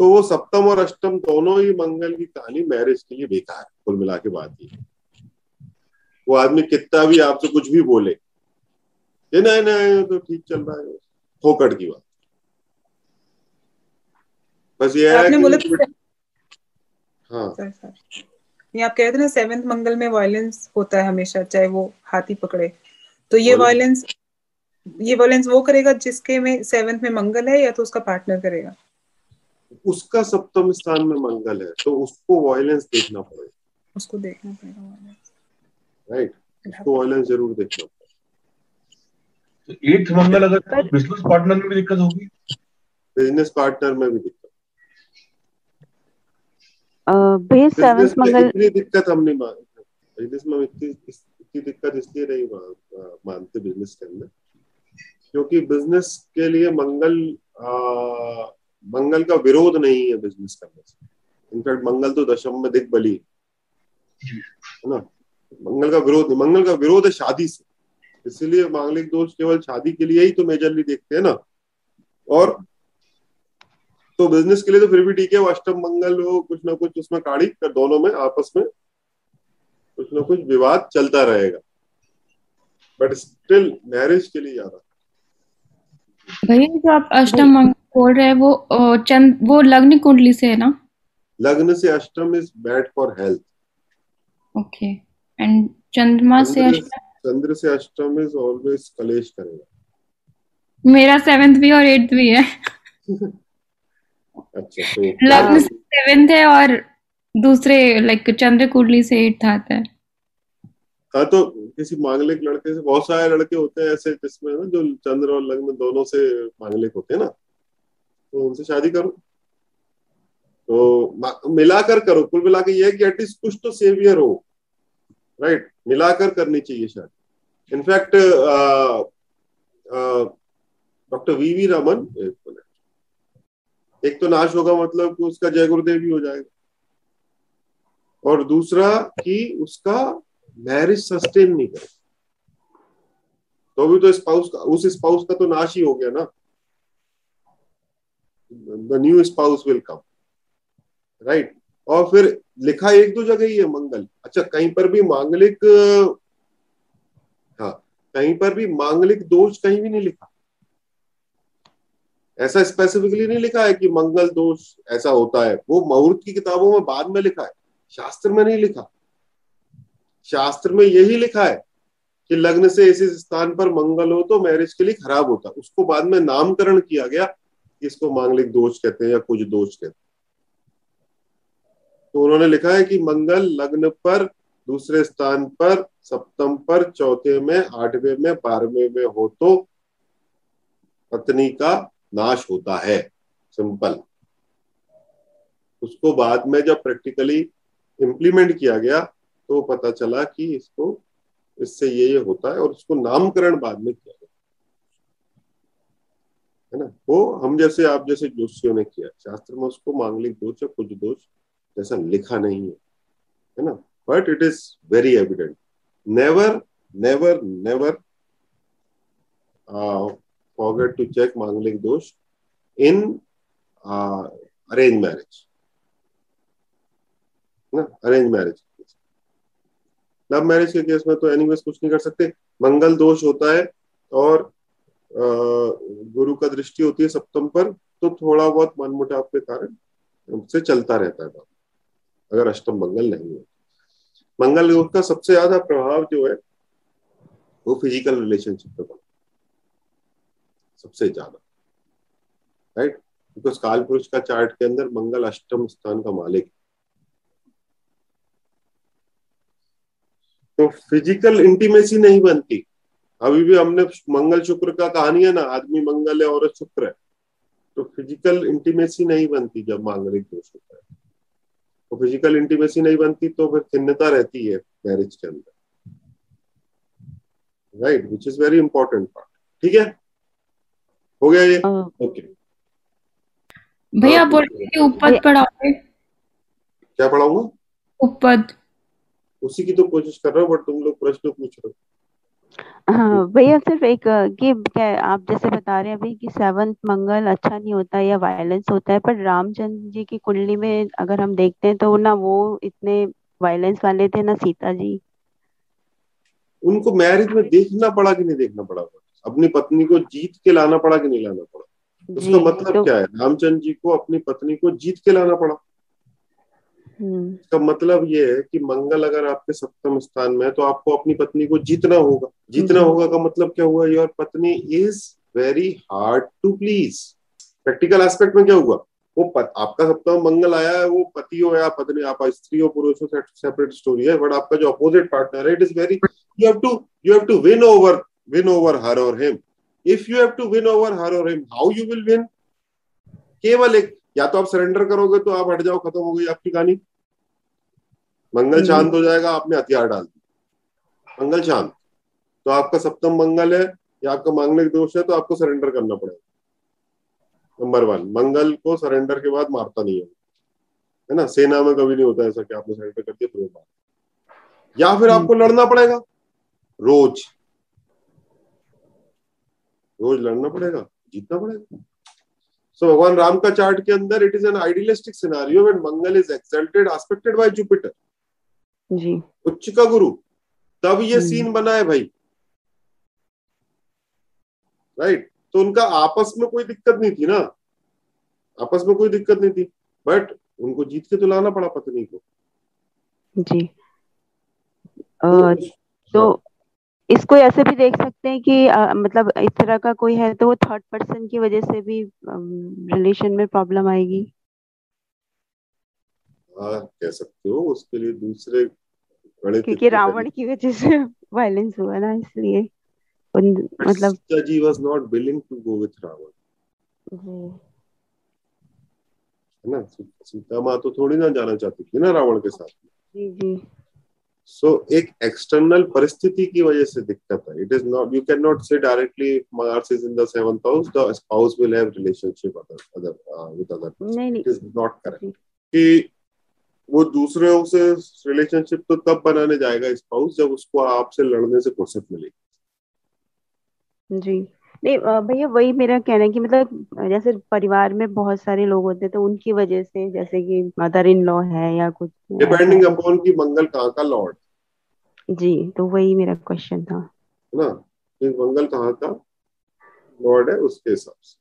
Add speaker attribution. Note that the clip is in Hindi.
Speaker 1: तो वो सप्तम और अष्टम दोनों ही मंगल की कहानी मैरिज के लिए बेकार है कुल मिला के बात ये। वो आदमी कितना भी आपसे कुछ भी बोले ये नहीं नहीं तो ठीक चल रहा है फोकट की बात। बस ये है
Speaker 2: बोला
Speaker 1: कि
Speaker 2: कि
Speaker 1: हाँ।
Speaker 2: सर सर ये आप कह रहे थे ना सेवेंथ मंगल में वायलेंस होता है हमेशा चाहे वो हाथी पकड़े। तो ये वायलेंस ये वायलेंस वो करेगा जिसके में सेवेंथ में मंगल है या तो उसका पार्टनर करेगा?
Speaker 1: उसका सप्तम स्थान में मंगल है तो उसको वायलेंस देखना पड़ेगा।
Speaker 2: उसको देखना पड़ेगा
Speaker 1: राइट उसको वायलेंस ज़रूर देखना पड़ेगा।
Speaker 3: तो एट्थ मंगल अगर बिज़नेस पार्टनर में भी दिक्कत होगी?
Speaker 1: बिज़नेस पार्टनर में भी दिक्कत।
Speaker 4: भैया सेवंथ मंगल
Speaker 1: इतनी दिक्कत हम नहीं मानते बिज़नेस में इतनी इतनी दिक्कत इसलिए नहीं मानते बिज़नेस के अंदर क्योंकि बिज़नेस के लिए मंगल आ, मंगल का विरोध नहीं है बिज़नेस करने से। इनफैक्ट मंगल तो दशम में दिग्बली है। है ना? मंगल का विरोध नहीं। मंगल का विरोध है शादी से। इसीलिए मांगलिक दोष केवल शादी के लिए ही तो मेजरली देखते हैं ना। और तो बिज़नेस के लिए तो फिर भी ठीक है। अष्टम मंगल हो, कुछ ना कुछ उसमें काढ़ी कर दोनों में, आपस में कुछ ना कुछ विवाद चलता रहेगा। बट स्टिल मैरिज के लिए ज़्यादा
Speaker 5: भैया, जो आप अष्टम मंगल बोल रहे हैं वो चंद वो लग्न कुंडली से है ना?
Speaker 1: लग्न से अष्टम is bad for health.
Speaker 5: Okay and चंद्रमा से
Speaker 1: चंद्र
Speaker 5: अष्टम?
Speaker 1: चंद्र से अष्टम इज़ ऑलवेज कलेश करेगा।
Speaker 5: मेरा सेवेंथ भी और एट्थ भी है।
Speaker 1: अच्छा तो
Speaker 5: लग्न से सेवेंथ है और दूसरे लाइक चंद्र कुंडली से एट्थ आता है।
Speaker 1: हाँ तो किसी मांगलिक लड़के से बहुत सारे लड़के होते हैं ऐसे जिसमें ना जो चंद्र और लग्न दोनों से मांगलिक होते हैं ना। तो उनसे शादी करो। तो मिलाकर करो। कुल मिला के ये है कि एटलीस्ट कुछ तो सेवियर हो। राइट मिलाकर करनी चाहिए शादी। In fact doctor V V Raman एक मिनट एक तो नाश होगा मतलब कि उसका जय गुरुदेव भी हो जाएगा। और दूसरा कि उसका मैरिज सस्टेन नहीं करेगा। तो भी तो स्पाउस का, उस स्पाउस का तो नाश ही हो गया ना। The new spouse will come right और फिर लिखा एक दो जगह ही है मंगल। अच्छा कहीं पर भी मांगलिक हाँ कहीं पर भी मांगलिक दोष कहीं भी नहीं लिखा। ऐसा स्पेसिफिकली नहीं लिखा है कि मंगल दोष ऐसा होता है। वो मुहूर्त की किताबों में बाद में लिखा है, शास्त्र में नहीं लिखा। शास्त्र में यही लिखा है कि लग्न से इस स्थान पर मंगल हो तो मैरिज के लिए खराब होता। उसको बाद में नामकरण किया गया इसको मांगलिक दोष कहते हैं या कुछ दोष कहते हैं? तो उन्होंने लिखा है कि मंगल लग्न पर, दूसरे स्थान पर, सप्तम पर, चौथे में, आठवें में, बारहवें में हो तो पत्नी का नाश होता है। सिंपल। उसको बाद में जब प्रैक्टिकली इम्प्लीमेंट किया गया तो पता चला कि इसको, इससे ये ये होता है और उसको नामकरण बाद में किया गया। है ना? वो हम जैसे, आप जैसे जोशियों ने किया, शास्त्र में उसको मांगलिक दोष या कुछ दोष जैसा लिखा नहीं है है ना? But it is very evident never never never forget to check मांगलिक दोष इन अरेंज मैरिज ना? अरेंज मैरिज लव मैरिज के केस में तो एनीवेज कुछ नहीं कर सकते। मंगल दोष होता है और गुरु का दृष्टि होती है सप्तम पर तो थोड़ा बहुत मनमुटाव के कारण उससे चलता रहता है अगर अष्टम मंगल नहीं है। मंगल योग का सबसे ज़्यादा प्रभाव जो है, वो फ़िज़िकल रिलेशनशिप पे पड़ता सबसे ज़्यादा। राइट बिकॉज़ काल पुरुष का चार्ट के अंदर मंगल अष्टम स्थान का मालिक तो फ़िज़िकल इंटीमेसी नहीं बनती। अभी भी हमने मंगल शुक्र का कहानी है ना आदमी मंगल है औरत शुक्र है। तो फ़िज़िकल इंटीमेसी नहीं बनती जब मांगलिक दोष होता है तो फ़िज़िकल इंटीमेसी नहीं बनती तो फिर खिन्नता रहती है मैरिज के अंदर। Right which is very important part ठीक है? हो गया ये? ओके
Speaker 5: भैया बोल रहे थे उपपद पढ़ाओगे?
Speaker 1: क्या पढ़ाऊँगा?
Speaker 5: उपपद
Speaker 1: उसी की तो कोशिश कर रहा हूँ बट तुम लोग प्रश्न पूछ रहे हो।
Speaker 4: हाँ भैया सिर्फ़ एक कि क्या आप जैसे बता रहे हैं अभी कि सेवंथ मंगल अच्छा नहीं होता या वायलेंस होता है पर रामचंद्र जी की कुंडली में अगर हम देखते हैं तो ना वो इतने वायलेंस वाले थे ना सीता जी।
Speaker 1: उनको मैरिज में देखना पड़ा कि नहीं देखना पड़ा? अपनी पत्नी को जीत के लाना पड़ा कि नहीं लाना पड़ा? उसका मतलब
Speaker 4: तो
Speaker 1: क्या है? रामचंद्र जी को अपनी पत्नी को जीत के लाना पड़ा। इसका मतलब ये है कि मंगल अगर आपके सप्तम स्थान में है तो आपको अपनी पत्नी को जीतना होगा। जीतना होगा का मतलब क्या हुआ? योर पत्नी is very hard to please practical aspect में क्या हुआ? वो पत, आपका सप्तम मंगल आया है वो पति हो या पत्नी आप स्त्री हो पुरुष हो सेपरेट स्टोरी है बट आपका जो अपोजिट पार्टनर है it is very you have to you have to win over win over her or him if you have to win over her or him how you will win केवल एक या तो आप सरेंडर करोगे तो आप हट जाओ खत्म हो गई आपकी कहानी। मंगल शांत हो जाएगा आपने हथियार डाल दिया। मंगल शांत। तो आपका सप्तम मंगल है या आपका मांगलिक दोष है तो आपको सरेंडर करना पड़ेगा। नंबर वन मंगल को सरेंडर के बाद मारता नहीं है है ना? सेना में कभी नहीं होता ऐसा कि आपने सरेंडर कर दिया वो मार या फिर आपको लड़ना पड़ेगा। रोज। रोज लड़ना पड़ेगा जीतना पड़ेगा। So, भगवान राम का चार्ट के अंदर it is an idealistic scenario when Mangal is exalted expected by Jupiter
Speaker 4: ji.
Speaker 1: उच्च का गुरु। तब ये। सीन बना है भाई। Right right? तो उनका आपस में कोई दिक्कत नहीं थी ना। आपस में कोई दिक्कत नहीं थी। बट उनको जीत के तो लाना पड़ा पत्नी को।
Speaker 4: जी। अ,
Speaker 1: तो
Speaker 4: तो इसको ऐसे भी देख सकते हैं कि अ, मतलब इस तरह का कोई है तो वो थर्ड पर्सन की वजह से भी रिलेशन में प्रॉब्लम आएगी।
Speaker 1: हाँ कह सकते हो उसके लिए दूसरे
Speaker 4: क्योंकि रावण की वजह से वायलेंस हुआ ना इसलिए। मतलब
Speaker 1: Sita ji was not willing to go with Ravan.
Speaker 4: जी।
Speaker 1: है ना? सीता माँ तो थोड़ी ना जाना चाहती थी ना रावण के साथ।
Speaker 4: जी जी।
Speaker 1: सो एक एक्सटर्नल परिस्थिति की वजह से दिक्कत है। It is not you can not say directly Mars is in the seventh house the spouse will have relationship other other with other
Speaker 4: नहीं नहीं।
Speaker 1: इट इज़ नॉट करेक्ट कि वो दूसरे से रिलेशनशिप तो तब बनाने जाएगा स्पाउस जब उसको आपसे लड़ने से फुर्सत मिलेगी।
Speaker 4: जी। नहीं भैया वही मेरा कहना है कि मतलब जैसे परिवार में बहुत सारे लोग होते हैं तो उनकी वजह से जैसे कि मदर इन लॉ है या कुछ
Speaker 1: डिपेंडिंग अपॉन की मंगल कहाँ का लॉर्ड
Speaker 4: जी तो वही मेरा क्वेश्चन था।
Speaker 1: ना? तो मंगल कहाँ का लॉर्ड है उसके हिसाब से।